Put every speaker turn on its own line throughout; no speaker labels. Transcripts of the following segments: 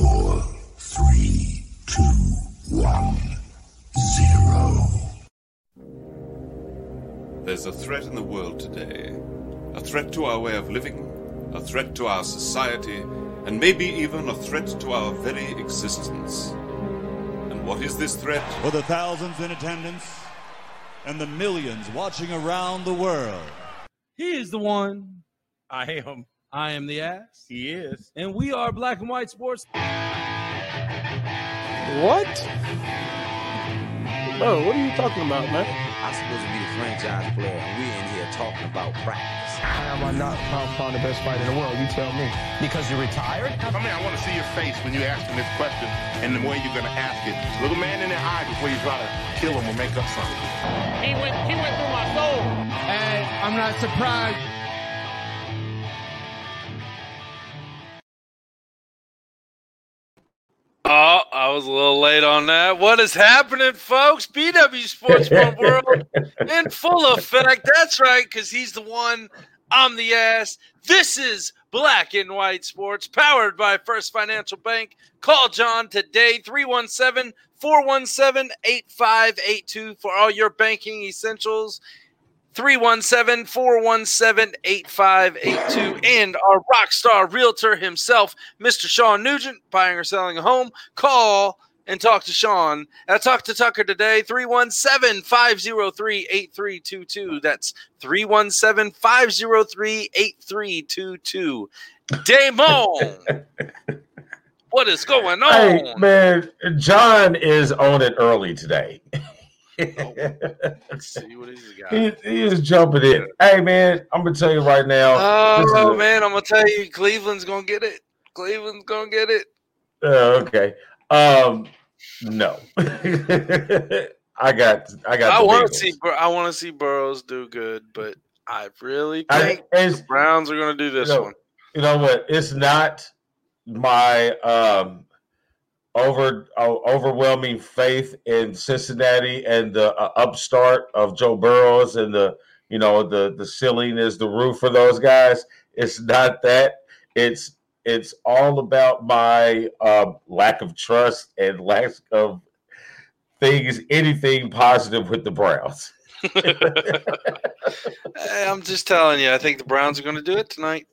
four, three, two, one, zero.
There's a threat in the world today. A threat to our way of living, a threat to our society, and maybe even a threat to our very existence. And what is this threat?
For the thousands in attendance and the millions watching around the world.
He is the one.
I am.
I am the ass.
He is.
And we are Black and White Sports.
What? Bro, what are you talking about, man?
I'm supposed to be the franchise player, and we're in here talking about practice.
How am I not pound pound the best fighter in the world? You tell me.
Because you're retired?
I mean, I want to see your face when you ask him this question and the way you're going to ask it. Look a man in the eye before you try to kill him or make up something.
He went, he went through my soul.
Hey, I'm not surprised.
Oh, I was a little late on that. What is happening, folks? BW Sports World in full effect. That's right, because he's the one. I'm the ass. This is Black and White Sports, powered by First Financial Bank. Call John today, 317 417 8582 for all your banking essentials. 317 417 8582. And our rock star realtor himself, Mr. Sean Nugent, buying or selling a home. Call and talk to Sean. I talked to Tucker today, 317 503 8322. That's 317 503 8322. Damon, what is going on?
Hey, man, John is on it early today.
let's see what he's got.
He, he is jumping in. Hey, man, I'm going to tell you right now.
Oh, man, I'm going to tell you, Cleveland's going to get it. Cleveland's going to get it.
Uh, okay. Um, no. I got I got
I want to see I want to see Burrows do good, but I really think
I,
the Browns are going to do this
you know,
one.
You know what? It's not my um over uh, overwhelming faith in Cincinnati and the uh, upstart of Joe Burrows and the you know the the ceiling is the roof for those guys. It's not that. It's it's all about my uh, lack of trust and lack of things anything positive with the Browns.
hey, I'm just telling you, I think the Browns are going to do it tonight.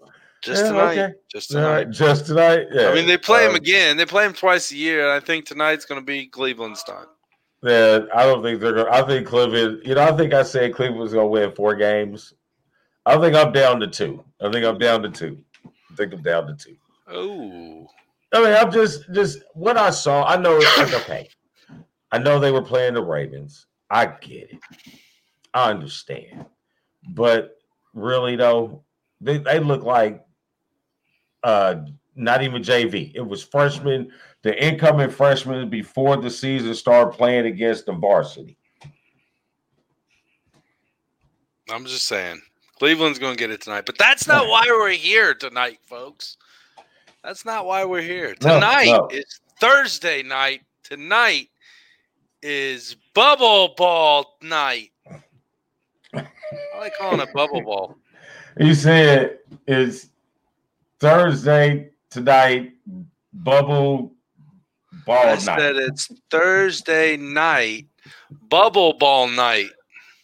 Just
Yeah,
tonight.
okay.
Just tonight.
Right, just tonight. Yeah.
I mean, they play him
Um,
again. They play him twice a year. And I think tonight's going to be Cleveland's time.
Yeah, I don't think they're going. to I think Cleveland. You know, I think I said Cleveland's going to win four games. I think I'm down to two. I think I'm down to two. I think I'm down to two.
Oh,
I mean, I'm just just what I saw. I know it's like okay. I know they were playing the Ravens. I get it. I understand. But really though, they, they look like uh not even JV. It was freshmen, the incoming freshmen before the season started playing against the varsity.
I'm just saying. Cleveland's going to get it tonight. But that's not why we're here tonight, folks. That's not why we're here. Tonight
no.
is Thursday night. Tonight is bubble ball night. I like calling it bubble ball.
You said it's Thursday tonight, bubble ball
I
night.
said it's Thursday night, bubble ball night.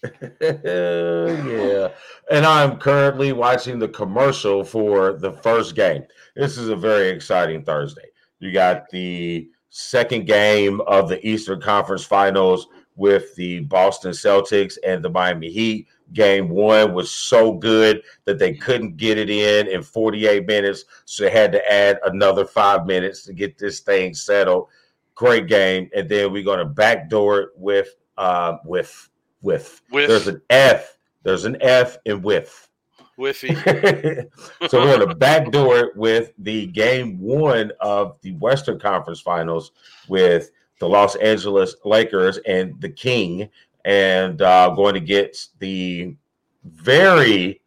yeah. And I'm currently watching the commercial for the first game. This is a very exciting Thursday. You got the second game of the Eastern Conference Finals with the Boston Celtics and the Miami Heat. Game one was so good that they couldn't get it in in 48 minutes. So they had to add another five minutes to get this thing settled. Great game. And then we're going to backdoor it with, uh, with, with,
With.
there's an F. There's an F in with.
Whiffy.
so we're going to backdoor it with the game one of the Western Conference Finals with the Los Angeles Lakers and the King, and uh, going to get the very,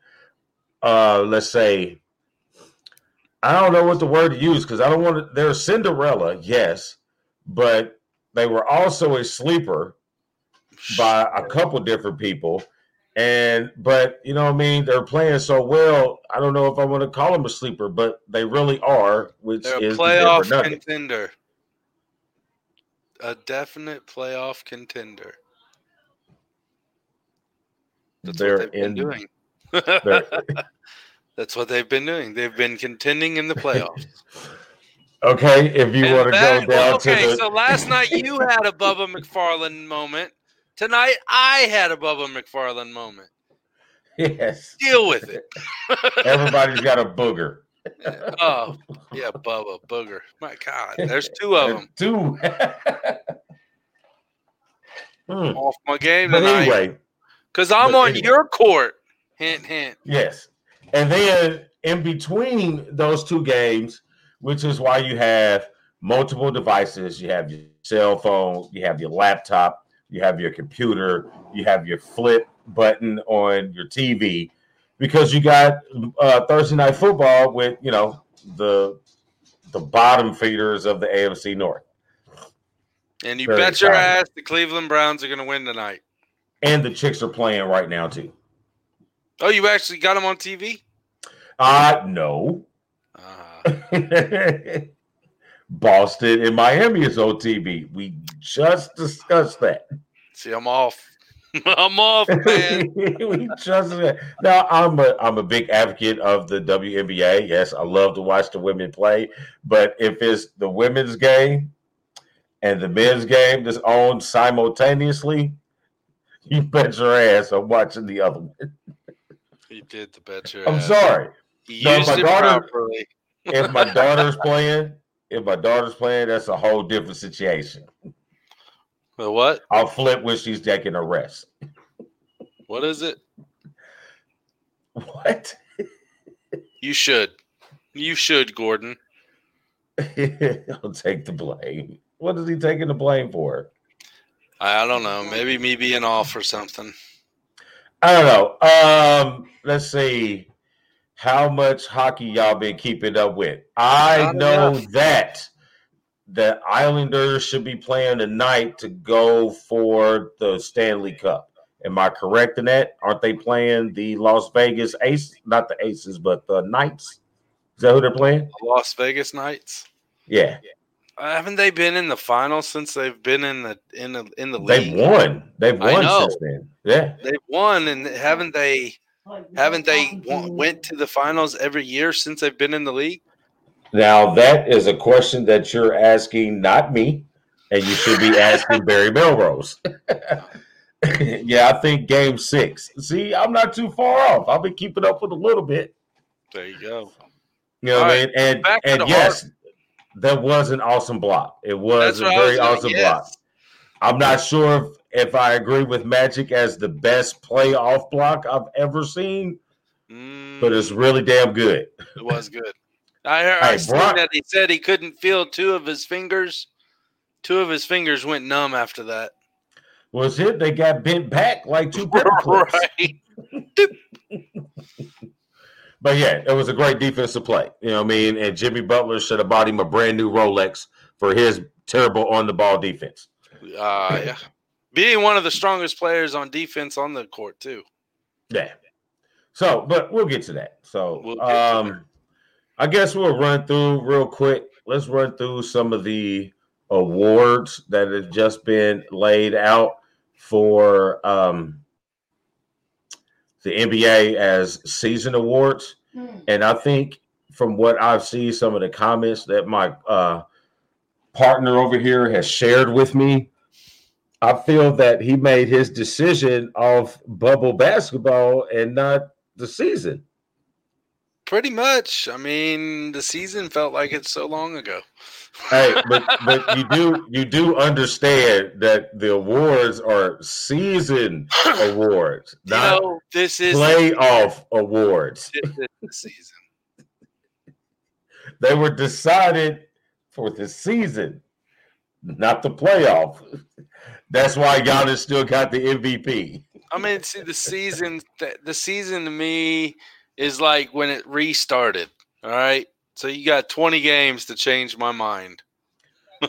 uh, let's say, I don't know what the word to use because I don't want to. They're Cinderella, yes, but they were also a sleeper by a couple different people. And but you know what I mean, they're playing so well. I don't know if I want to call them a sleeper, but they really are, which
They're a
is
playoff
the Denver Nuggets.
contender. A definite playoff contender. That's
They're
what they've
in
been doing. That's what they've been doing. They've been contending in the playoffs.
Okay, if you
And
want to go down
okay,
to the
so last night you had a Bubba McFarland moment. Tonight I had a Bubba McFarland moment.
yes,
Deal with it.
everybody's got a booger.
oh, yeah, Bubba Booger. My God, there's two of them
Two. Hmm.
off my game
But
tonight.
anyway,
Because I'm
but
on
anyway.
your court. Hint, hint.
yes, and then in between those two games, which is why you have multiple devices. You have your cell phone, you have your laptop, you have your computer, you have your flip button on your TV, because you got uh, Thursday night football with you know the the bottom feeders of the AFC North.
And you
Very
bet your ass the Cleveland Browns are going to win tonight.
And the chicks are playing right now too.
Oh, you actually got them on TV?
Uh no.
Uh,
Boston and Miami is on TV. We just discussed that.
see, I'm off. I'm off, man.
we just now I'm a I'm a big advocate of the WNBA. Yes, I love to watch the women play, but if it's the women's game and the men's game that's on simultaneously, you bet your ass I'm watching the other one.
You did the bet your
I'm
ass.
sorry.
You
No,
used
my
it
daughter-
properly.
If my daughter's playing, if my daughter's playing, that's a whole different situation.
The what?
I'll flip when she's taking a rest.
What is it?
What?
You should. You should, Gordon.
I'll take the blame. What is he taking the blame for?
I I don't know. Maybe me being off or something.
I don't know. Um, let's see. How much hockey y'all been keeping up with? I
Not
know
enough.
that the Islanders should be playing tonight to go for the Stanley Cup. Am I correct in that? Aren't they playing the Las Vegas Ace? Not the Aces, but the Knights. Is that who they're playing?
Las Vegas Knights.
Yeah,
Uh, Haven't they been in the finals since they've been in the in the in the league?
they've won. They've won since then. Yeah,
They've won, and haven't they? Haven't they wa- went to the finals every year since they've been in the league?
Now that is a question that you're asking, not me, and you should be asking Barry Melrose. yeah, I think Game Six. See, I'm not too far off. I've been keeping up with a little bit.
There you go.
You know
All
what I
right,
mean? And and
the
yes, that was an awesome block. It was
That's
a
was
very
doing,
awesome
yes.
block. I'm not sure if, if I agree with Magic as the best playoff block I've ever seen, but it's
Mm,
really damn good.
it was good. I heard I
Hey, Brock-
that he said he couldn't feel two of his fingers. Two of his fingers went numb after that.
Was it? They got bent back like two
right.
But yeah, it was a great defensive play. You know what I mean? And Jimmy Butler should have bought him a brand new Rolex for his terrible on the ball defense.
Uh, yeah. Being one of the strongest players on defense on the court too.
Yeah. So, but we'll get to that. So,
We'll
um, I guess we'll run through real quick. Let's run through some of the awards that have just been laid out for um, the NBA as season awards. And I think from what I've seen, some of the comments that my uh, partner over here has shared with me, I feel that he made his decision off bubble basketball and not the season.
Pretty much. I mean, the season felt like it's so long ago.
Hey, but but you do you do understand that the awards are season awards,
You
not
know, this is
playoff awards.
this is the season.
They were decided for the season, not the playoff. That's why Giannis still got the MVP.
I mean, see, the season, th- the season to me is like when it restarted. All right, so you got 20 games to change my mind.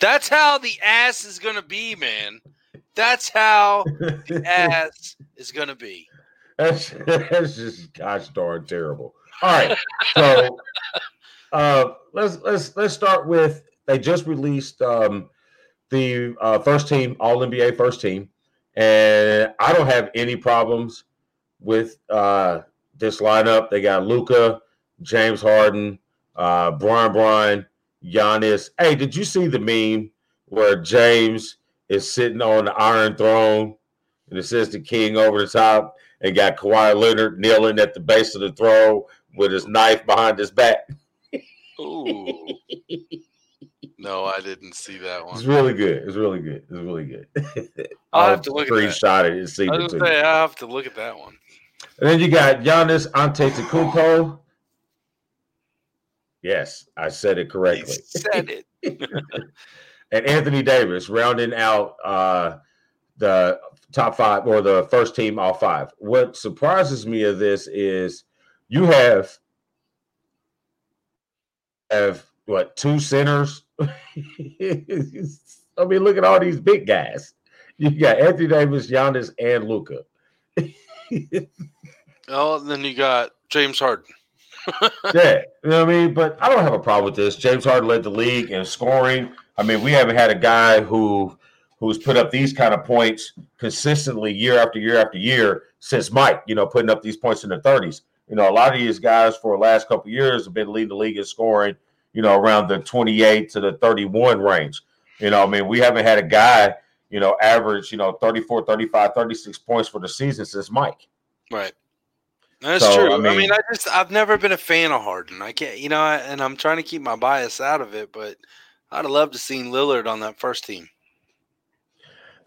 That's how the ass is gonna be, man. That's how the ass is gonna be.
That's that's just gosh darn terrible. All right, so uh, let's let's let's start with they just released um, the uh, first team All NBA first team, and I don't have any problems with uh, this lineup. They got Luka, James Harden, uh, Bron Bron, Giannis. Hey, did you see the meme where James is sitting on the Iron Throne and it says the King over the top, and got Kawhi Leonard kneeling at the base of the throne with his knife behind his back?
Ooh. no, I didn't see that one.
It's really good. It's really good. It's really good.
I'll have to look at that.
Screenshot it and see
I was say I have to look at that one.
And then you got Giannis Antetokounmpo. Yes, I said it
He
correctly.
said it.
and Anthony Davis rounding out uh, the top five or the first team all five. What surprises me of this is you have have what two centers? I mean, look at all these big guys. You got Anthony Davis, Giannis, and Luka.
Oh, and then you got James Harden.
yeah, you know what I mean. But I don't have a problem with this. James Harden led the league in scoring. I mean, we haven't had a guy who who's put up these kind of points consistently year after year after year since Mike. You know, putting up these points in the thirties. You know, a lot of these guys for the last couple of years have been leading the league in scoring. You know, around the twenty-eight to the thirty-one range. You know, I mean, we haven't had a guy. You know, average. You know, 34, 35, 36 points for the season since Mike.
Right. That's
So,
true.
I
I mean,
mean-
I just I've never been a fan of Harden. I can't, you know, I- and I'm trying to keep my bias out of it, but I'd have loved to seen Lillard on that first team.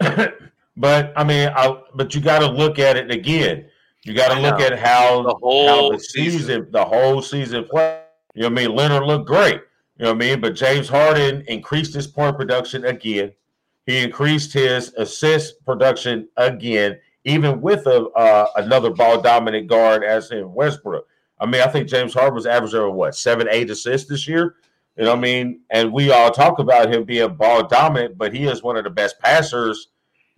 but I mean, I, but you got to look at it again. You got to look at how
The
how
whole
the season,
season.
the whole season played. You know what I mean? Leonard looked great. You know what I mean? But James Harden increased his point production again. He increased his assist production again, even with a uh, another ball dominant guard as in Westbrook. I mean, I think James Harden was averaging what seven, eight assists this year. You know what I mean? And we all talk about him being ball dominant, but he is one of the best passers.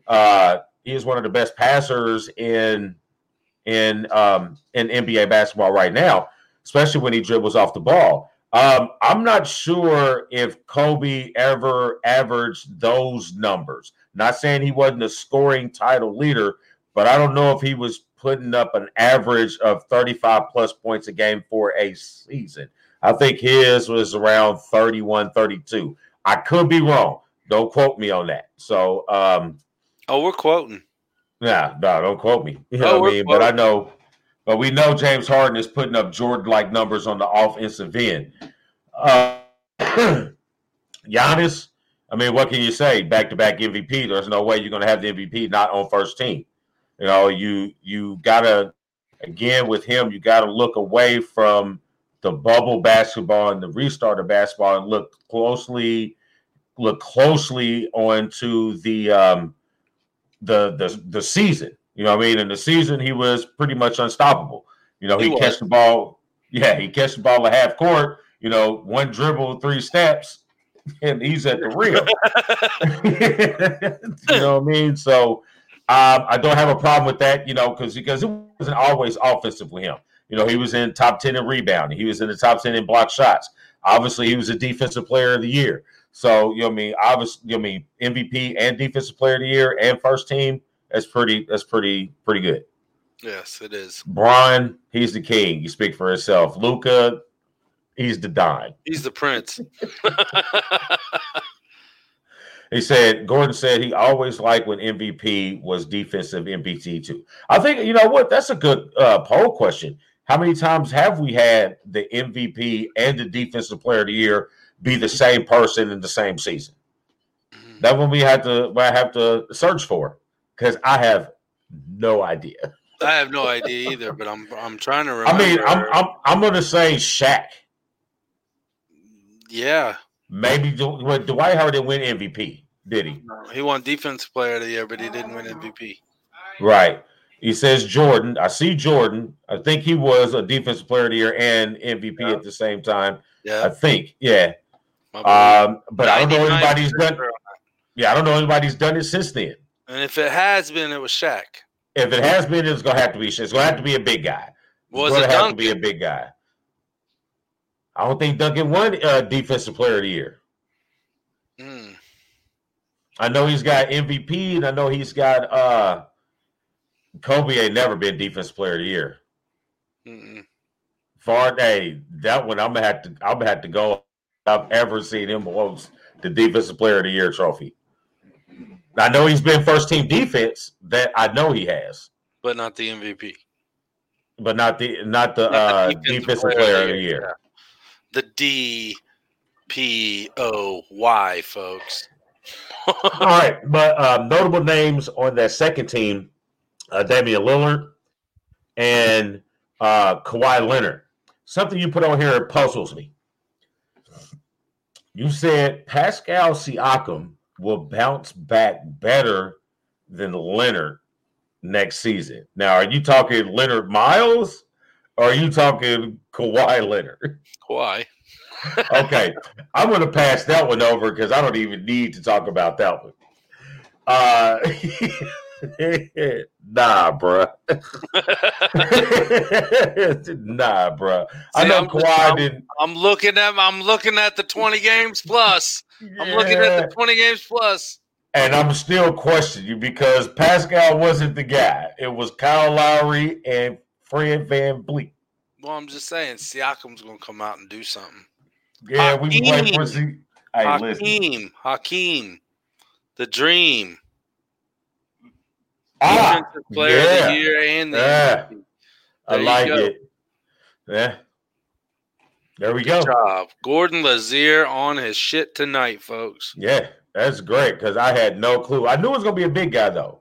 Uh, he is one of the best passers in in um, in NBA basketball right now, especially when he dribbles off the ball. Um, I'm not sure if Kobe ever averaged those numbers. Not saying he wasn't a scoring title leader, but I don't know if he was putting up an average of 35 plus points a game for a season. I think his was around 31, 32. I could be wrong. Don't quote me on that. So, um,
Oh, we're quoting.
yeah, no, don't quote me. You
Oh,
know what I mean? But I know, but we know James Harden is putting up Jordan-like numbers on the offensive end. Uh, Giannis, I mean, what can you say? Back-to-back MVP. There's no way you're going to have the MVP not on first team. You know, you you gotta again with him, you gotta look away from the bubble basketball and the restart of basketball and look closely look closely onto the um the the the season. You know what I mean? In the season, he was pretty much unstoppable. You know,
He
he, catch the ball. Yeah, he catch the ball at half court. You know, one dribble, three steps, and he's at the rim. you know what I mean? So um, I don't have a problem with that. You know, because because it wasn't always offensive with him. You know, he was in top ten in rebounding. He was in the top ten in block shots. Obviously, he was a defensive player of the year. So you know, I mean, obviously, you know, I mean, MVP and defensive player of the year and first team. That's pretty. That's pretty. Pretty good.
Yes, it is.
Brian, he's the king. You speak for himself. Luka, he's the dime.
He's the prince.
He said Gordon said he always liked when MVP was defensive MVP too. I think you know what that's a good uh, poll question. How many times have we had the MVP and the defensive player of the year be the same person in the same season? That one we have to I have to search for because I have no idea.
I have no idea either, but I'm I'm trying to remember.
I mean, I'm I'm I'm gonna say Shaq.
yeah,
Maybe well, Dwight Howard didn't win MVP, did he?
he won defensive player of the year, but he didn't win MVP.
Right. He says Jordan. I see Jordan. I think he was a defensive player of the year and MVP at the same time.
Yeah.
I think. Yeah. Um, but I don't know anybody's done. Yeah, I don't know anybody's done it since then.
And if it has been, it was Shaq.
If it has been, it's gonna have to be. It's gonna have to be a big guy. It's
Was
gonna
it
have
Duncan?
to be a big guy. I don't think Duncan won uh, Defensive Player of the Year.
Mm.
I know he's got MVP, and I know he's got uh Kobe ain't never been Defensive Player of the Year.
Mm-mm.
Far hey, that one I'm gonna have to I'm gonna have to go. I've ever seen him host the Defensive Player of the Year trophy. I know he's been first team defense. That I know he has,
But not the MVP.
but not the not the
Not
uh, defensive, player, of the year.
yeah. The D P O Y, folks.
All right, but um, notable names on that second team: uh, Damian Lillard and uh, Kawhi Leonard. Something you put on here puzzles me. You said Pascal Siakam will bounce back better than Leonard next season. Now, are you talking Leonard Miles are you talking Kawhi Leonard?
Kawhi.
okay, I'm going to pass that one over because I don't even need to talk about that one. Uh, nah, bruh. nah, bruh. I
See,
know
I'm
Kawhi
I'm-
didn't.
I'm looking at I'm looking at the 20 games plus. I'm looking at the 20 games plus.
And I'm still questioning you because Pascal wasn't the guy. It was Kyle Lowry and Fred VanVleet.
Well, I'm just saying Siakam's gonna come out and do something.
Yeah, we
Hakeem.
wait for see. Hey, listen.
Hakeem, Hakeem, the dream.
Ah,
Defensive player of
yeah.
the year and the
Yeah. I
There
like
go.
it. Yeah. There we go.
Job. Gordon Lazier on his shit tonight, folks.
Yeah, that's great because I had no clue. I knew it was gonna be a big guy though.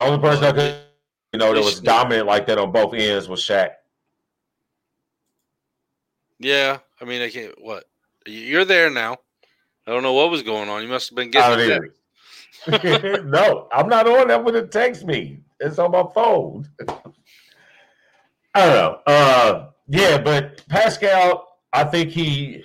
Only person I could, you know, that was dominant like that on both ends was Shaq.
Yeah, I mean, I can't. What? You're there now. I don't know what was going on. You must have been getting
don't
text.
either. no, I'm not on that with a text me. It's on my phone. I don't know. Uh, yeah, but Pascal, I think he,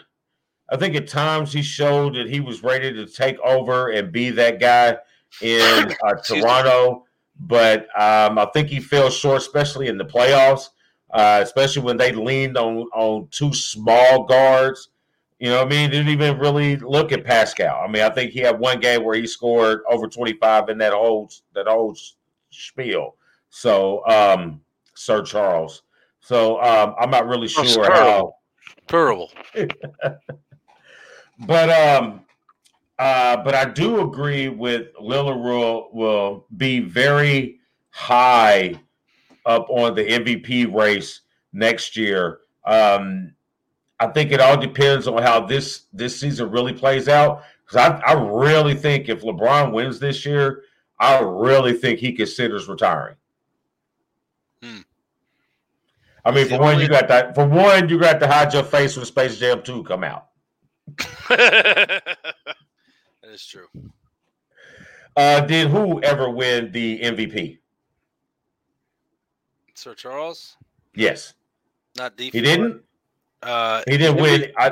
I think at times he showed that he was ready to take over and be that guy in uh. Toronto. But um, I think he fell short, especially in the playoffs, uh, especially when they leaned on on two small guards. You know what I mean? Didn't even really look at Pascal. I mean, I think he had one game where he scored over 25 in that whole that whole spiel. So, um, Sir Charles. So, um, I'm not really
Oh,
sure
terrible.
how
Terrible.
but um uh but I do agree with Lillard will will be very high up on the MVP race next year. Um I think it all depends on how this this season really plays out. Because I, I really think if LeBron wins this year, I really think he considers retiring.
Hmm.
I mean, for one, you got that. For one, you got to hide your face when Space Jam Two come out.
is true.
Uh, did who ever win the MVP?
Sir Charles,
Yes,
not defense.
he didn't.
Uh,
He didn't win. I,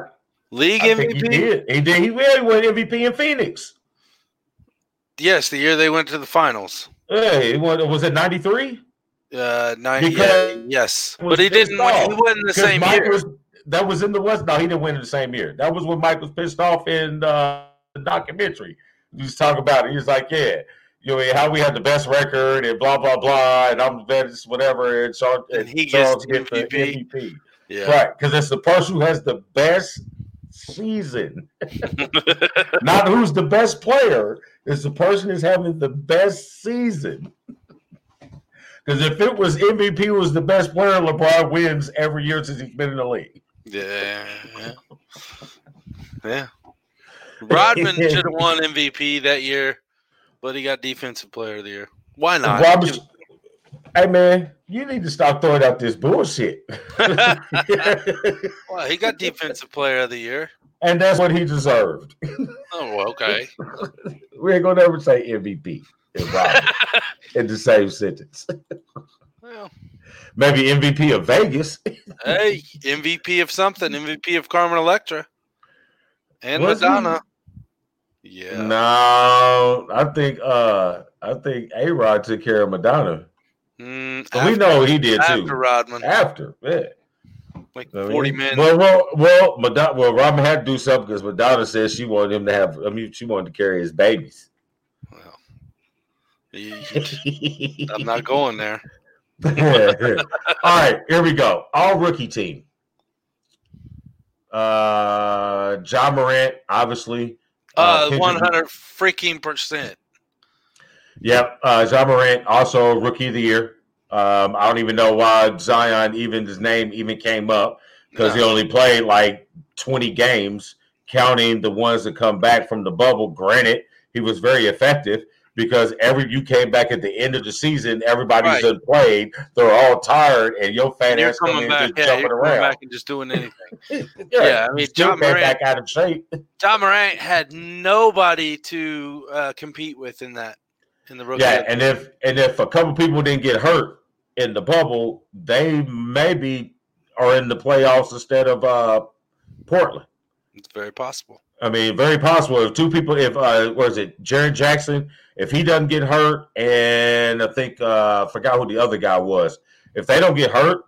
league
I
MVP.
he did. He did. He really won MVP in Phoenix.
Yes, the year they went to the finals.
Hey, he won. Was it ninety three?
Uh, nine. Yeah, yes, but he didn't. Win, he wasn't the same
Mike
year.
Was, that was in the West. No, he didn't win in the same year. That was when Mike was pissed off in uh, the documentary. Was talking about it. He was like, "Yeah, you know how we had the best record and blah blah blah, and I'm the best, whatever." And, Char-
And
and
he gets
Charles
the
gets the
MVP.
MVP.
yeah.
Right, because it's the person who has the best season, not who's the best player. It's the person who's having the best season. Because if it was MVP was the best player, LeBron wins every year since he's been in the league.
Yeah. Yeah. yeah. Rodman should have won MVP that year, but he got Defensive Player of the Year. Why not?
Robert, hey man, you need to stop throwing out this bullshit.
Well, he got Defensive Player of the Year.
and that's what he deserved.
Oh, okay.
We ain't gonna ever say MVP and in the same sentence.
Well,
Maybe MVP of Vegas.
hey, MVP of something, MVP of Carmen Electra and
Was he?
Madonna. Yeah.
No, I think uh I think A Rod took care of Madonna.
Mm,
But we know he did
after
too.
Rodman,
After, yeah.
like
I mean,
40 minutes.
Well, well, well, Madonna, well, Robin had to do something because Madonna said she wanted him to have. I mean, she wanted to carry his babies.
Well, I'm not going there.
All right, here we go. All rookie team. Uh, Ja Morant, obviously.
Uh,
Kendrick-
100 freaking percent.
Yep. Uh, Ja Morant, also rookie of the year. Um, I don't even know why Zion even his name even came up because he only played like 20 games, counting the ones that come back from the bubble. Granted, he was very effective because every you came back at the end of the season, everybody's
Right.
played, they're all tired, and your
you're
ass coming
back,
just
yeah,
jumping around.
back and just doing anything.
yeah,
yeah, I mean,
Ja
Morant-
back out of shape.
Ja Morant had nobody to uh, compete with in that in the rookie.
Yeah, and if and if a couple people didn't get hurt in the bubble, they maybe are in the playoffs instead of uh Portland.
it's very possible.
I mean, very possible if two people, if uh, what is it, Jaren Jackson, if he doesn't get hurt, and I think uh, forgot who the other guy was. If they don't get hurt,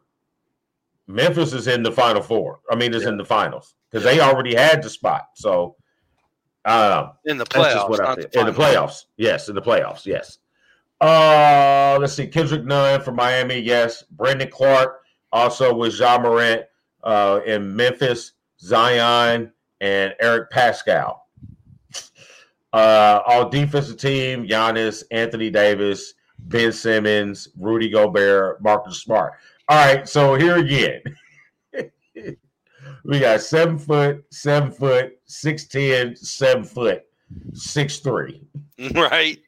Memphis is in the final four. I mean, is in the finals because they already had the spot. So, um,
In the playoffs,
what
not the
in the playoffs. Yes, in the playoffs. Yes. Uh, let's see. Kendrick Nunn from Miami. Yes. Brandon Clarke also with Ja Morant uh, in Memphis. Zion and Eric Paschall. Uh, all defensive team: Giannis, Anthony Davis, Ben Simmons, Rudy Gobert, Marcus Smart. All right. So here again. We got seven foot, seven foot, six ten, seven foot, six three.
right?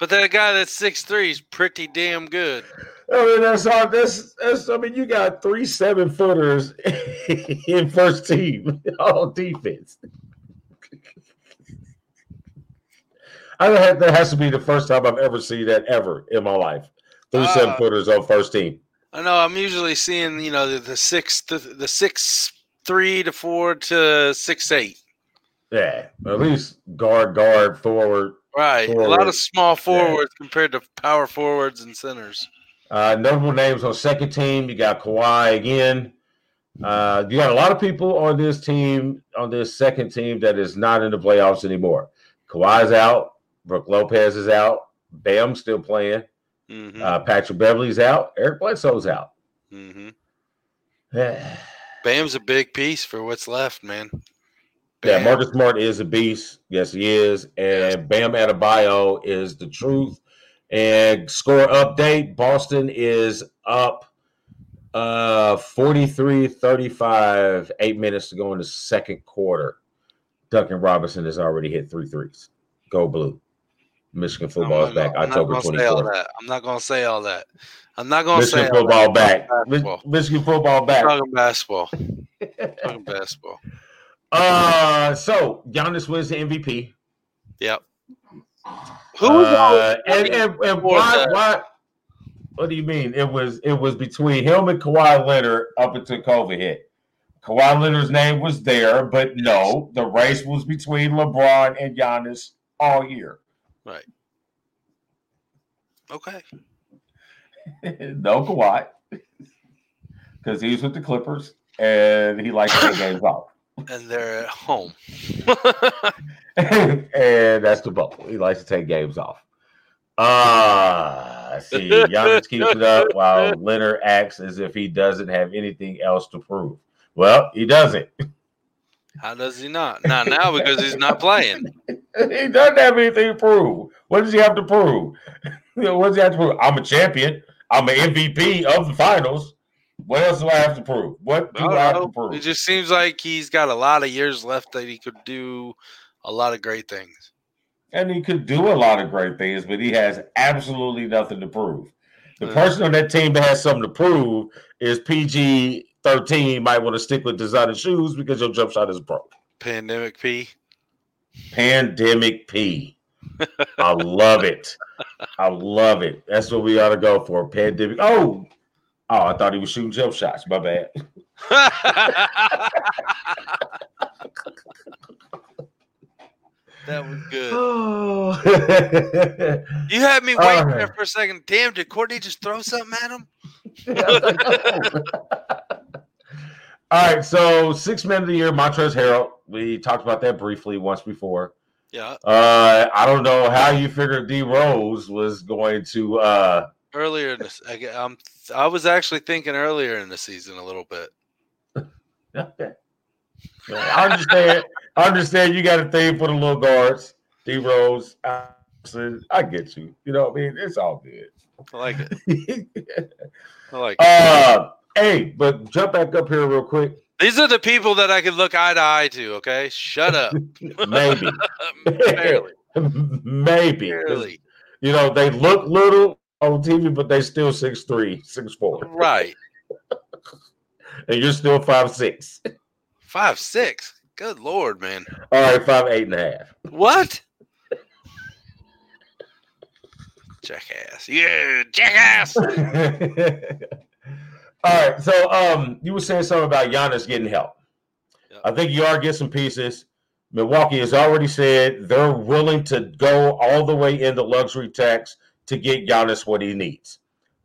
but that guy that's six three is pretty damn good.
I mean, that's all. That's, that's. I mean, you got three seven footers in first team all defense. I don't have, that has to be the first time I've ever seen that ever in my life. Three seven
Uh,
footers on first team.
I know. I'm usually seeing you know the, the six the, the six three to four to six eight.
Yeah, at least guard, guard, forward.
Right, a lot of small forwards compared to power forwards and centers.
Uh, notable names on second team. You got Kawhi again. Uh, you got a lot of people on this team, on this second team, that is not in the playoffs anymore. Kawhi's out. Brook Lopez is out. Bam's still playing.
hmm
Uh, Patrick Beverley's out. Eric Bledsoe's out.
hmm
yeah,
Bam's a big piece for what's left, man.
Yeah,
Bam.
Marcus Smart is a beast. Yes, he is. And Bam Adebayo is the truth. And score update Boston is up uh 43 35, eight minutes to go in the second quarter. Duncan Robinson has already hit three threes. Go blue. Michigan football is back
I'm not
October
gonna say all
24th.
that. I'm not going to say all that. I'm not going to say
football
that.
back.
Basketball.
Mi- Michigan football back.
Talking basketball. Talking basketball.
Uh, so Giannis wins the MVP.
Yep. Who was
Uh, and, and, and why,
that?
why? What do you mean? It was it was between him and Kawhi Leonard up until COVID hit. Kawhi Leonard's name was there, but no, the race was between LeBron and Giannis all year.
Right. Okay.
no Kawhi, because he's with the Clippers and he likes to take games off.
And they're at home.
and that's the bubble. He likes to take games off. Ah, see, Giannis keeps it up while Leonard acts as if he doesn't have anything else to prove. Well, he doesn't.
How does he not? Not now because he's not playing.
he doesn't have anything to prove. What does he have to prove? what does he have to prove? I'm a champion. I'm an MVP of the finals. What else do I have to prove? What do I,
I
have
don't
to prove?
It just seems like he's got a lot of years left that he could do a lot of great things.
and he could do a lot of great things, but he has absolutely nothing to prove. The
Yeah.
person on that team that has something to prove is PG thirteen. Might want to stick with designer shoes because your jump shot is broke.
Pandemic P.
Pandemic P. I love it. I love it. That's what we ought to go for. Pandemic. Oh, oh, I thought he was shooting jump shots. My bad.
That was good.
Oh.
You had me waiting
right.
there for a second. Damn, did Courtney just throw something at him?
All right, so six men of the year, Montrezl Harrell. We talked about that briefly once before.
Yeah.
Uh, I don't know how you figured D Rose was going to. Uh,
Earlier in this, I, um, I was actually thinking earlier in the season a little bit.
okay. I understand. I understand you got a thing for the little guards, D Rose. Allison. I get you. You know what I mean? It's all good.
I like it. I like it.
uh, hey, but jump back up here real quick.
These are the people that I could look eye to eye to. Okay, shut up.
Maybe.
Barely.
Maybe.
Barely.
You know, they look little on TV, but they still six three, six four.
Right.
And you're still five six.
Five six. Good lord, man.
All right, five eight and a half.
What? Jackass. Yeah, jackass.
All right, so um, you were saying something about Giannis getting help.
Yep.
I think you are getting some pieces. Milwaukee has already said they're willing to go all the way into luxury tax to get Giannis what he needs.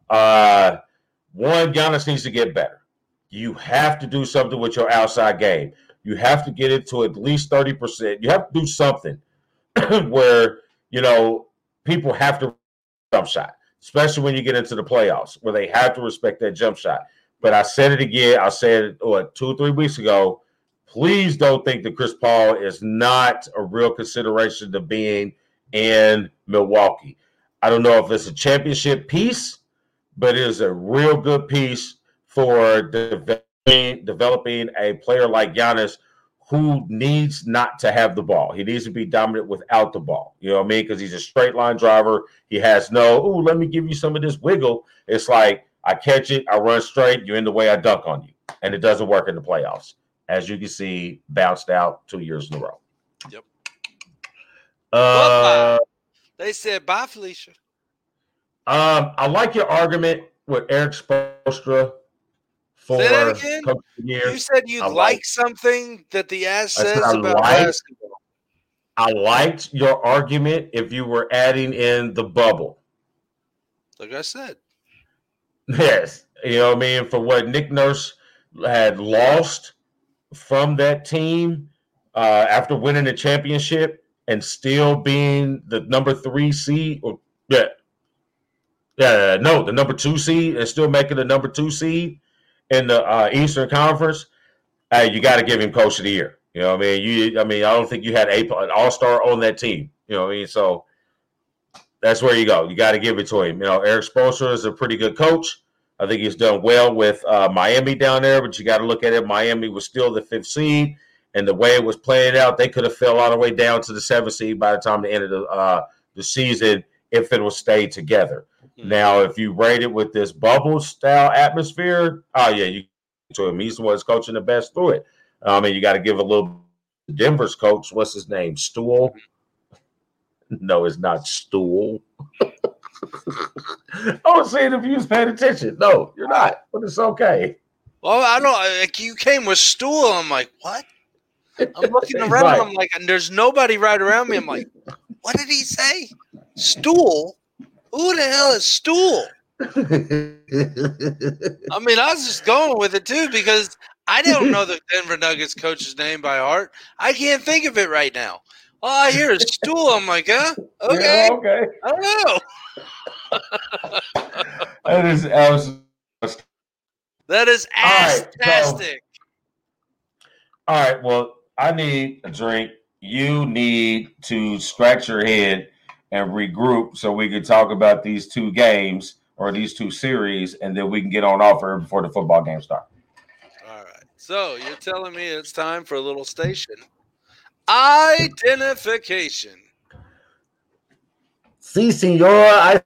Uh, one, Giannis needs to get better. You have to do something with your outside game. You have to get it to at least 30%. You have to do something where, you know, people have to jump shot, especially when you get into the playoffs where they have to respect that jump shot. But I said it again. I said it what two or three weeks ago. Please don't think that Chris Paul is not a real consideration to being in Milwaukee. I don't know if it's a championship piece, but it is a real good piece for developing, developing a player like Giannis who needs not to have the ball. He needs to be dominant without the ball. You know what I mean? Because he's a straight line driver. He has no, oh, let me give you some of this wiggle. It's like I catch it, I run straight, you're in the way, I dunk on you. And it doesn't work in the playoffs. As you can see, bounced out two years in a row.
Yep.
Uh,
They said bye, Felicia.
um, I like your argument with Erik Spoelstra for
Say that again?
Coach of the year.
You said you like,
like-
something that the ass says
I
about
like-
basketball.
I liked your argument if you were adding in the bubble.
Like I said,
Yes. You know what I mean? For what Nick Nurse had lost from that team uh, after winning the championship and still being the number three seed or yeah. Yeah, no, the number two seed and still making the number two seed in the uh, Eastern Conference. Hey, you got to give him coach of the year. You know what I mean? You, I mean, I don't think you had a, an all star on that team. You know what I mean? So that's where you go. You got to give it to him. You know, Erik Spoelstra is a pretty good coach. I think he's done well with uh, Miami down there, but you got to look at it. Miami was still the fifth seed, and the way it was playing out, they could have fell all the way down to the seventh seed by the time the end of the uh, the season if it was stayed together. Now, if you rate it with this bubble style atmosphere, oh yeah, you to him. He's the one that's coaching the best through it. I mean, you got to give a little. Denver's coach, what's his name? Stool. No, it's not Stool. I was saying if you was paying attention. No, you're not, but it's okay.
well, I don't. Like you came with stool. I'm like, what? I'm looking around.
right.
I'm like, and there's nobody right around me. I'm like, what did he say? Stool? Who the hell is stool? I mean, I was just going with it too because I don't know the Denver Nuggets coach's name by heart. I can't think of it right now. All I hear is stool. I'm like, huh? Okay.
Yeah, okay.
I don't know.
That is absolutely.
That is
All right, so-
ass-tastic.
All right. Well, I need a drink. You need to scratch your head and regroup so we can talk about these two games or these two series, and then we can get on offer before the football game starts.
All right. So you're telling me it's time for a little station identification.
See, senor, I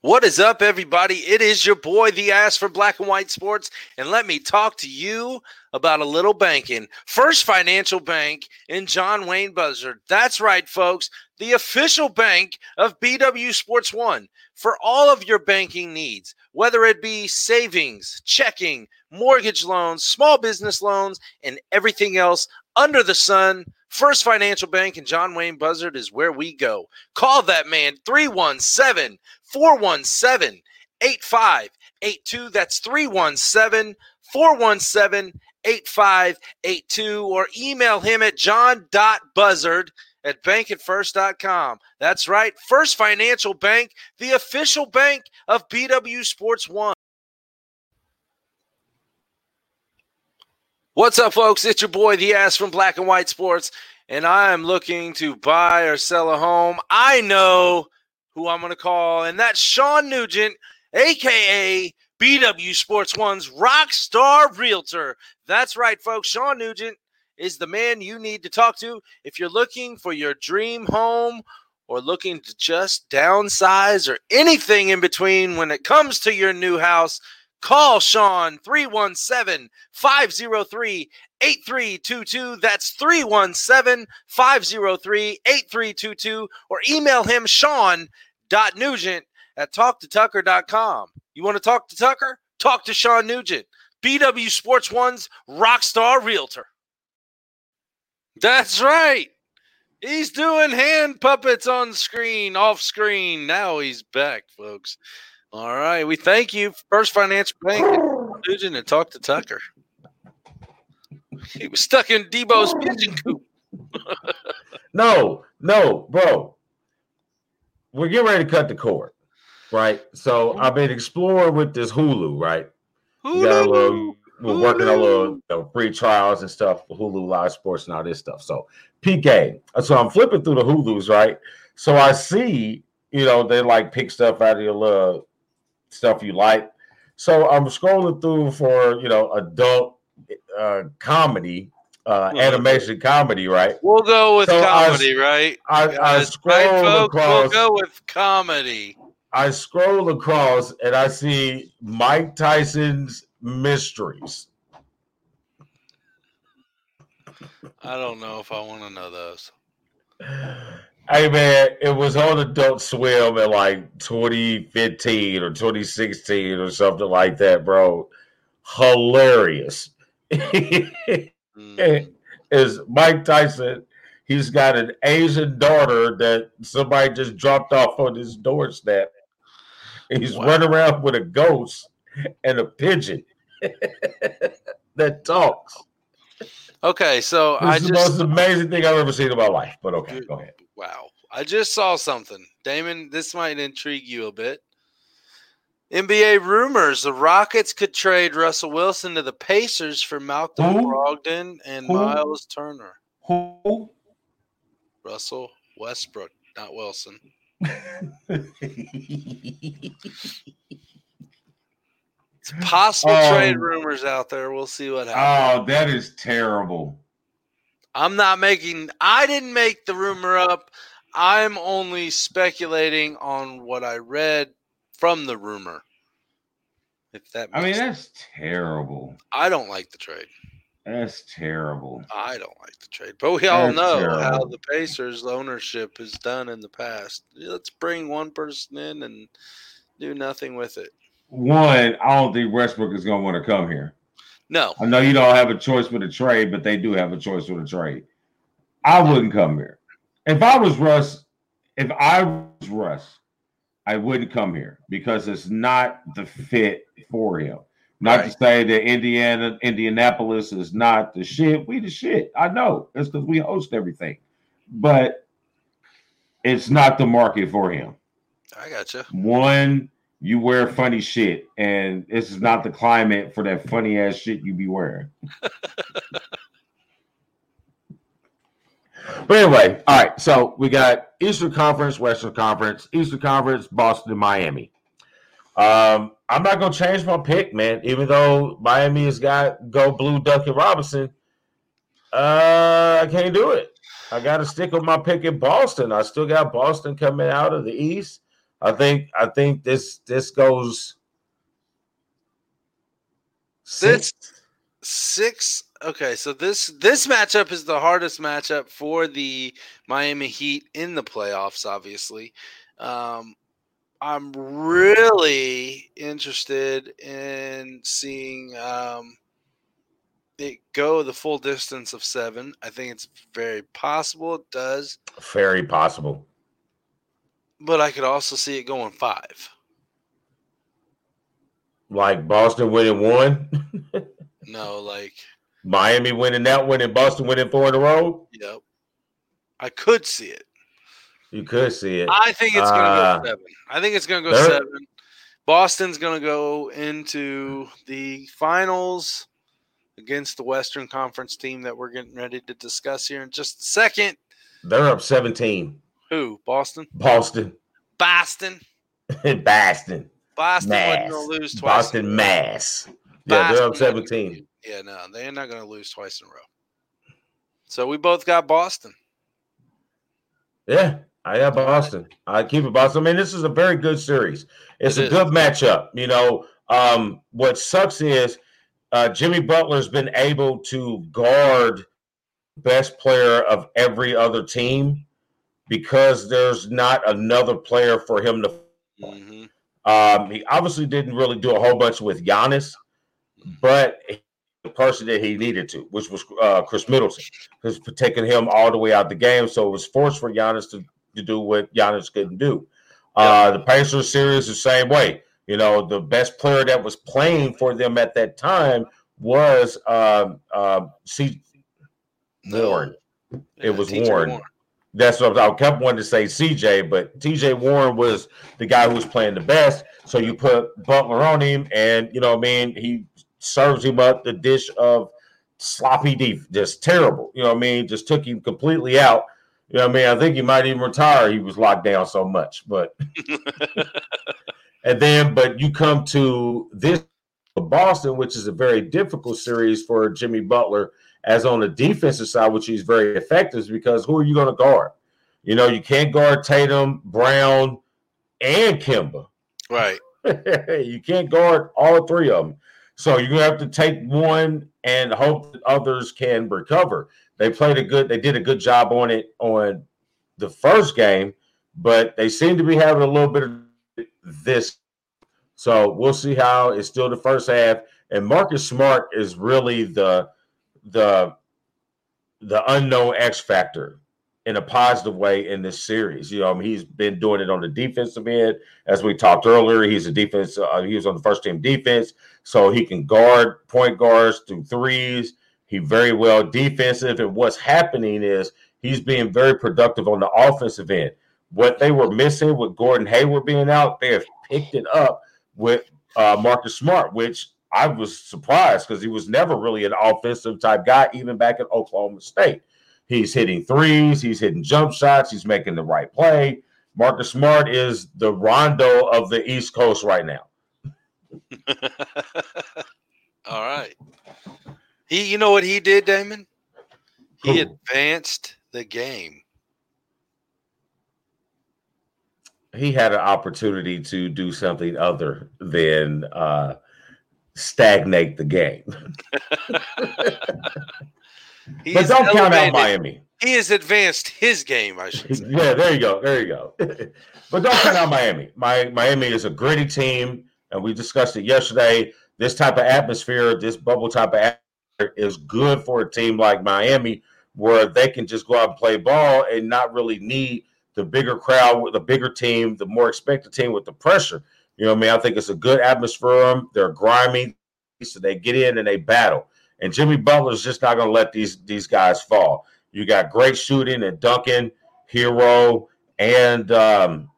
What is up, everybody? It is your boy, the ass for Black and White Sports, and let me talk to you about a little banking. First Financial Bank in John Wayne Buzzard. That's right, folks. The official bank of BW Sports One for all of your banking needs, whether it be savings, checking, mortgage loans, small business loans, and everything else under the sun. First Financial Bank and John Wayne Buzzard is where we go. Call that man 317 417 8582. That's 317 417 8582. Or email him at john.buzzard at bankatfirst.com. That's right, First Financial Bank, the official bank of BW Sports One. What's up, folks? It's your boy, the ass from Black and White Sports, and I am looking to buy or sell a home. I know who I'm going to call, and that's Sean Nugent, aka BW Sports One's Rockstar Realtor. That's right, folks. Sean Nugent is the man you need to talk to if you're looking for your dream home or looking to just downsize or anything in between when it comes to your new house. Call Sean 317 503 8322. That's 317 503 8322. Or email him Sean.Nugent at talktotucker.com. You want to talk to Tucker? Talk to Sean Nugent, BW Sports One's Rockstar Realtor. That's right. He's doing hand puppets on screen, off screen. Now he's back, folks. All right. We thank you, First Financial Bank, Nugent, and talk to Tucker. He was stuck in Debo's pigeon coop.
no, no, bro. We're getting ready to cut the cord, right? So I've been exploring with this Hulu, right?
Hulu.
Got a little, we're working on little you know, free trials and stuff for Hulu Live Sports and all this stuff. So PK. So I'm flipping through the Hulus, right? So I see, you know, they like pick stuff out of your little stuff you like. So I'm scrolling through for you know adult uh, comedy, uh, animation comedy, right?
We'll go with
So I-
comedy, right?
I, I scroll
folks? We'll
across.
go with comedy.
I scroll across and I see Mike Tyson's Mysteries.
I don't know if I want to know those.
Hey man, it was on Adult Swim in like 2015 or 2016 or something like that, bro. Hilarious.
Mm.
Is Mike Tyson? He's got an Asian daughter that somebody just dropped off on his doorstep. He's
Wow.
running around with a ghost and a pigeon that talks.
Okay, so
It's
I
the
just
most amazing thing I've ever seen in my life. But okay, go ahead.
Wow. I just saw something. Damon, this might intrigue you a bit. NBA rumors the Rockets could trade Russell Wilson to the Pacers for Malcolm
Who?
Brogdon and
Who?
Miles Turner.
Who?
Russell Westbrook, not Wilson. It's possible trade
Um,
rumors out there. We'll see what happens.
Oh, that is terrible.
I'm not making I didn't make the rumor up. I'm only speculating on what I read from the rumor. If that
I mean,
makes
that's terrible.
I don't like the trade.
That's terrible.
I don't like the trade. But we all
That's
know
terrible.
how the Pacers ownership has done in the past. Let's bring one person in and do nothing with it.
One, I don't think Westbrook is going to want to come here.
No.
I know you don't have a choice with a trade, but they do have a choice with a trade. I wouldn't come here. If I was Russ, if I was Russ, I wouldn't come here because it's not the fit for him. Not to say that Indiana, Indianapolis is not the shit. We the shit. I know. It's because we host everything. But it's not the market for him.
I gotcha.
One, you wear funny shit, and this is not the climate for that funny ass shit you be wearing. but anyway, all right. So we got Eastern Conference, Western Conference, Eastern Conference, Boston, and Miami. Um, I'm not gonna change my pick, man. Even though Miami has got go blue Duncan Robinson, uh, I can't do it. I got to stick with my pick in Boston. I still got Boston coming out of the East. I think I think this this goes
This six. Okay, so this this matchup is the hardest matchup for the Miami Heat in the playoffs. Obviously, um, I'm really interested in seeing um, it go the full distance of seven. I think it's very possible it does,
Very possible.
but I could also see it going five.
Like Boston winning one,
No, like,
Miami winning that one, and Boston winning four in a row.
yep. I could see it.
You could see it.
I think it's going to
Uh,
go seven. I think it's going to go
there-
seven. Boston's going to go into the finals against the Western Conference team that we're getting ready to discuss here in just a second.
They're up 17.
Who? Boston?
Boston
Boston.
Boston.
Boston
Mass.
wasn't going to lose twice.
Boston. Mass. Yeah, they're up 17.
Yeah, no, they're not going to lose twice in a row. So we both got Boston.
Yeah, I have Boston. I keep it Boston. I mean, this is a very good series. It's
It
a good matchup. You know, um, what sucks is uh, Jimmy Butler's been able to guard best player of every other team because there's not another player for him to.
hmm
Um, he obviously didn't really do a whole bunch with Giannis, but the person that he needed to, which was uh, Khris Middleton, was taking him all the way out the game. So it was forced for Giannis to, to do what Giannis couldn't do. Uh, the Pacers series the same way. You know, the best player that was playing for them at that time was um, um, C. Warren. It was
TJ
Warren. That's what I kept wanting to say CJ, but TJ Warren was the guy who was playing the best. So you put Butler on him, and you know, I mean, he serves him up the dish of sloppy deep, just terrible. You know, what I mean, just took him completely out. You know, what I mean, I think he might even retire. He was locked down so much, but and then, but you come to this Boston, which is a very difficult series for Jimmy Butler, as on the defensive side, which he's very effective, because who are you going to guard? You know, you can't guard Tatum, Brown, and Kemba.
Right.
you can't guard all three of them. So gonna have to take one and hope that others can recover. They played a good, they did a good job on it on the first game, but they seem to be having a little bit of this. So we'll see how it's still the first half. And Marcus Smart is really the the the unknown X factor in a positive way in this series. You know, I mean, he's been doing it on the defensive end, as we talked earlier. He's a defense. Uh, he was on the first team defense, so he can guard point guards through threes. He very well defensive, and what's happening is he's being very productive on the offensive end. What they were missing with Gordon Hayward being out, they have picked it up with uh, Marcus Smart, which I was surprised because he was never really an offensive type guy, even back at Oklahoma State. He's hitting threes, he's hitting jump shots, he's making the right play. Marcus Smart is the Rondo of the East Coast right now.
All right. He, you know what he did, Damon? He advanced the game.
He had an opportunity to do something other than uh, stagnate the game.
He
but don't count out Miami.
He has advanced his game, I should say.
Yeah, there you go. There you go. but don't count out Miami. My Miami is a gritty team, and we discussed it yesterday. This type of atmosphere, this bubble type of atmosphere, is good for a team like Miami, where they can just go out and play ball and not really need the bigger crowd with the bigger team, the more expected team with the pressure. You know what I mean? I think it's a good atmosphere for them. They're grimy, so they get in and they battle. And Jimmy Butler's just not going to let these these guys fall. You got great shooting and Duncan, Herro, and um,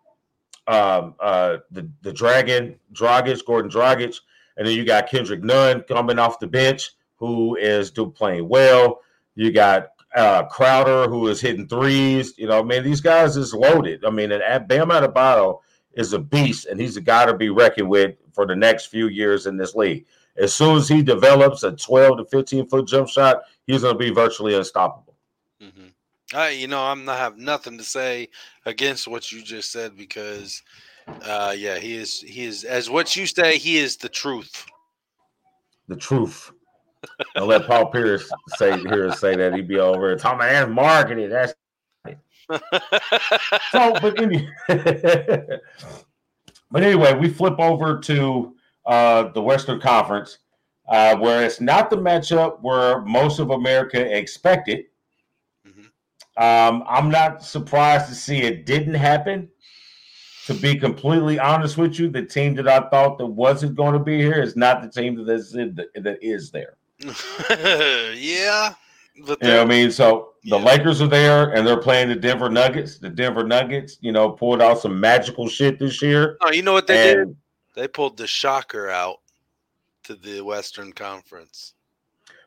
um, uh, the the Dragon, Dragic, Gordon Dragic, and then you got Kendrick Nunn coming off the bench, who is do playing well. You got uh, Crowder, who is hitting threes. You know, I mean, these guys is loaded. I mean, and Bam Adebayo is a beast, and he's a guy to be reckoned with for the next few years in this league. As soon as he develops a 12 to 15 foot jump shot, he's going to be virtually unstoppable.
hmm I, you know, I'm not have nothing to say against what you just said because, uh, yeah, he is. He is as what you say. He is the truth.
The truth. I'll let Paul Pierce say here say that he'd be over. Talking about that's marketing. That's so, but any, but anyway, we flip over to uh, the Western Conference. uh, where it's not the matchup where most of America expected. Um, I'm not surprised to see it didn't happen. To be completely honest with you, the team that I thought that wasn't going to be here is not the team that is that is there.
yeah, but
You know what I mean? So the Lakers are there and they're playing the Denver Nuggets. The Denver Nuggets, you know, pulled out some magical shit this year.
Oh, you know what they did? They pulled the shocker out to the Western Conference.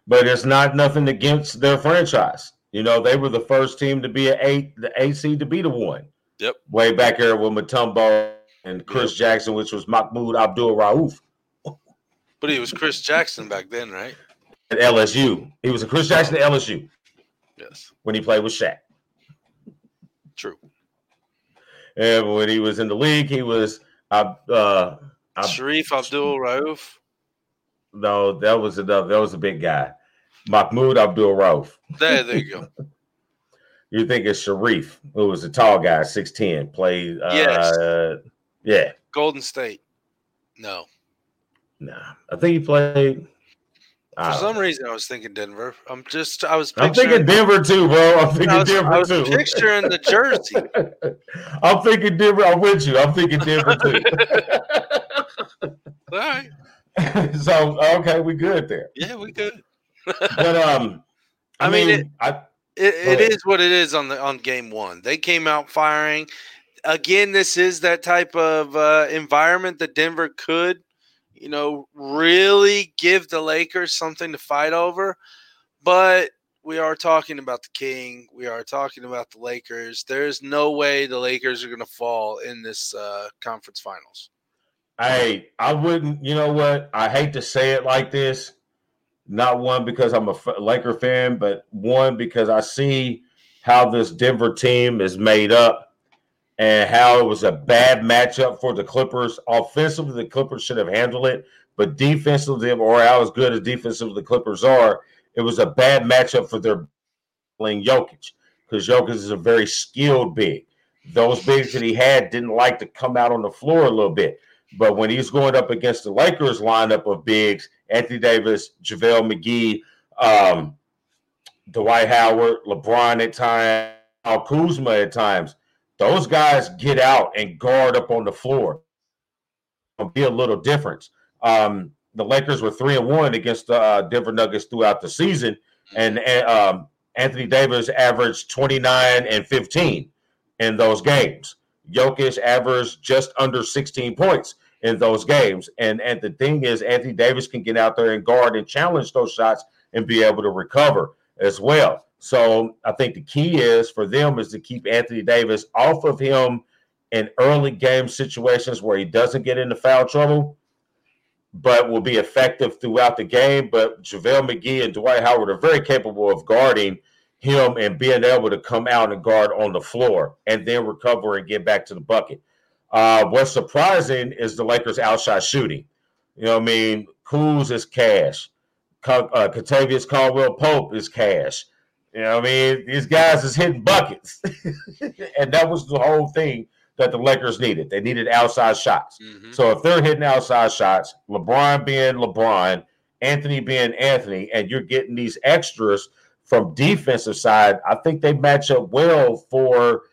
But it's not nothing against their franchise. You know, they were the first team to be a eight, the AC to be the one.
Yep.
Way back here with Mutombo and Chris Jackson, which was Mahmoud Abdul Rauf
But he was Chris Jackson back then, right?
at LSU. He was a Chris Jackson at LSU
Yes,
when he played with Shaq.
true.
And when he was in the league, he was uh, uh Ab-
Sharif Abdul Rauf.
no, that was another that was a big guy. Mahmoud Abdul Rauf.
There, there you go.
You think it's Sharif, who was a tall guy, 6'10, played uh
Yes.
yeah.
Golden State. No,
Nah. I think he played.
For
don't
some
know.
reason I was thinking Denver. I'm just I was
I'm thinking Denver too, bro. I'm thinking
I was,
Denver
I was
too.
picturing the jersey.
I'm thinking Denver. I'm with you. I'm thinking Denver too.
All right.
so okay, we good there.
Yeah, we good.
But um, I,
I mean,
mean,
it-
I
It, it is what it is on the on game one. They came out firing. Again, this is that type of uh, environment that Denver could, you know, really give the Lakers something to fight over. But we are talking about the King. We are talking about the Lakers. There's no way the Lakers are going to fall in this uh, conference finals.
Hey, I wouldn't. You know what? I hate to say it like this. Not one because I'm a Laker fan, but one because I see how this Denver team is made up and how it was a bad matchup for the Clippers. Offensively, the Clippers should have handled it, but defensively, or how as good as defensively the Clippers are, it was a bad matchup for their playing Jokic because Jokic is a very skilled big. Those bigs that he had didn't like to come out on the floor a little bit. But when he's going up against the Lakers lineup of bigs, Anthony Davis, JaVale McGee, um, Dwight Howard, LeBron at times, Al Kuzma at times, those guys get out and guard up on the floor. It'll be a little difference. Um, the Lakers were three and one against the uh, Denver Nuggets throughout the season, and um, Anthony Davis averaged 29 and 15 in those games. Jokic averaged just under 16 points in those games. And and the thing is, Anthony Davis can get out there and guard and challenge those shots and be able to recover as well. So I think the key is for them is to keep Anthony Davis off of him in early game situations where he doesn't get into foul trouble, but will be effective throughout the game. But JaVale McGee and Dwight Howard are very capable of guarding him and being able to come out and guard on the floor and then recover and get back to the bucket. Uh, what's surprising is the Lakers' outside shooting. You know what I mean? Kuz is cash. Ca- Uh, Kentavious Caldwell Pope is cash. You know what I mean? These guys is hitting buckets. and that was the whole thing that the Lakers needed. They needed outside shots. So if they're hitting outside shots, LeBron being LeBron, Anthony being Anthony, and you're getting these extras from defensive side, I think they match up well for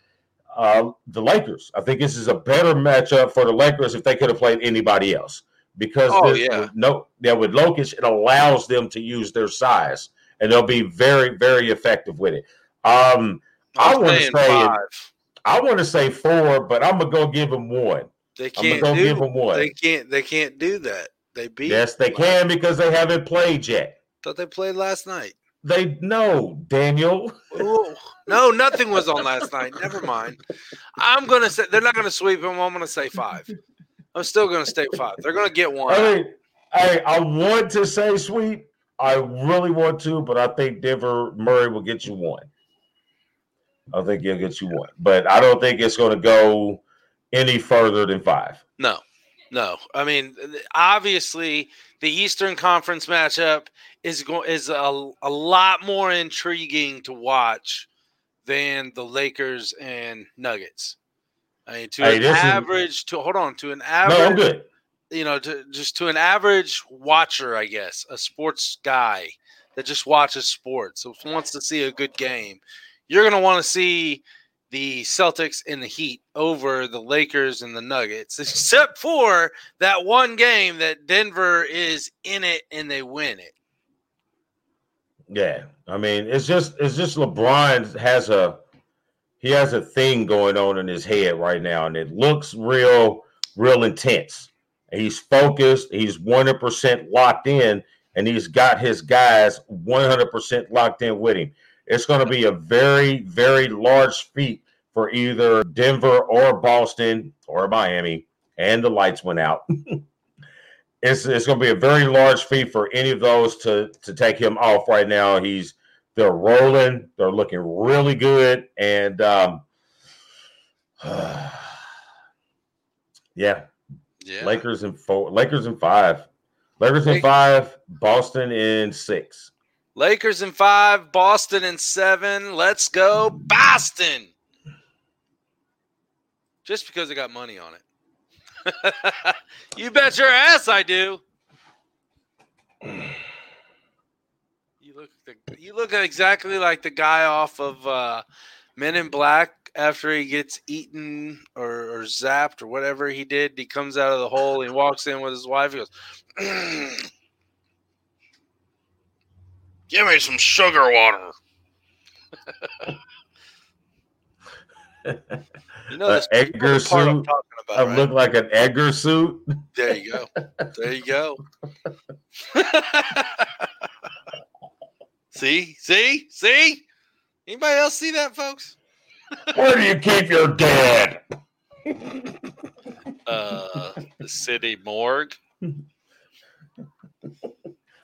uh, the Lakers. I think this is a better matchup for the Lakers if they could have played anybody else because
Oh,
this-
yeah.
no, yeah, with Lokic, it allows them to use their size, and they'll be very, very effective with it. Um, I want to say,
five.
I want to say four, but I'm gonna go give them one.
They can't
go
do.
give them one.
They can't. They can't do that. They beat.
Yes, they can because they haven't played yet.
Thought they played last night.
They know, Daniel.
Ooh. No, nothing was on last night. Never mind. I'm gonna say they're not gonna sweep them. I'm gonna say five. I'm still gonna stay five. They're gonna get one.
I mean, I I want to say sweet. I really want to, but I think Denver Murray will get you one. I think he'll get you one, but I don't think it's going to go any further than five.
No, no. I mean, obviously, the Eastern Conference matchup is going is a, a lot more intriguing to watch than the Lakers and Nuggets. I mean, to
Hey,
an
this is-
average, to hold on, to an average.
No,
average,
I'm good.
You know, to, just to an average watcher, I guess, a sports guy that just watches sports, wants to see a good game, you're going to want to see the Celtics and the Heat over the Lakers and the Nuggets, except for that one game that Denver is in it and they win it.
Yeah, I mean, it's just it's just LeBron has a he has a thing going on in his head right now, and it looks real, real intense. He's focused. He's one hundred percent locked in, and he's got his guys one hundred percent locked in with him. It's going to be a very, very large feat for either Denver or Boston or Miami, and the lights went out. it's it's going to be a very large feat for any of those to to take him off right now. He's they're rolling, they're looking really good, and um, yeah,
Yeah.
Lakers in four, Lakers in five, Lakers in five, Boston in six.
Lakers in five, Boston in seven. Let's go, Boston. Just because I got money on it. you bet your ass I do. You look you look exactly like the guy off of uh, Men in Black after he gets eaten or, or zapped or whatever he did. He comes out of the hole. He walks in with his wife. He goes, "Give me some sugar water." You know
An
this
Edgar
the part I'm
suit.
talking
I
right?
look like an Edgar suit.
There you go. There you go. see, see, see. Anybody else see that, folks?
Where do you keep your dad?
Uh, the city morgue.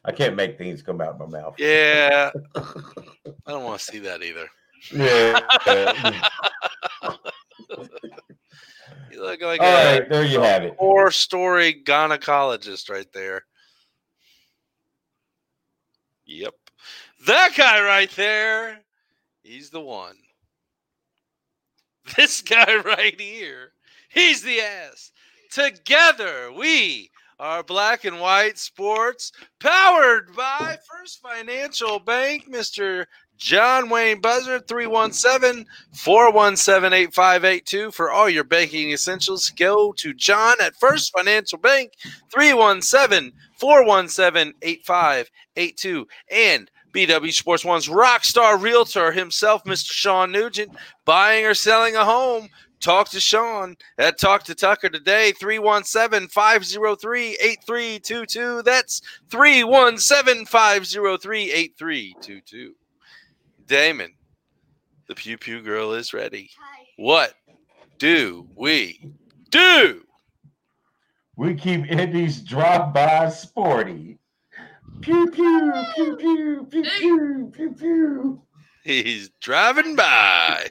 I can't make things come out of my mouth.
Yeah, I don't want to see that either.
Yeah.
You look like
All
a
right, there you have it.
four-story gynecologist right there. Yep, that guy right there. He's the one. This guy right here. He's the ass. Together, we are Black and White Sports, powered by First Financial Bank, Mr. John Wayne Buzzer, 317 417 8582. For all your banking essentials, go to John at First Financial Bank, 317 417 8582. And BW Sports One's rock star realtor himself, Mr. Sean Nugent, buying or selling a home. Talk to Sean at Talk to Tucker today, 317 503 8322. That's 317 503 8322. Damon, the Pew Pew Girl is ready. What do we do?
We keep Indies drop by sporty. Pew pew pew pew pew pew pew pew.
He's driving by.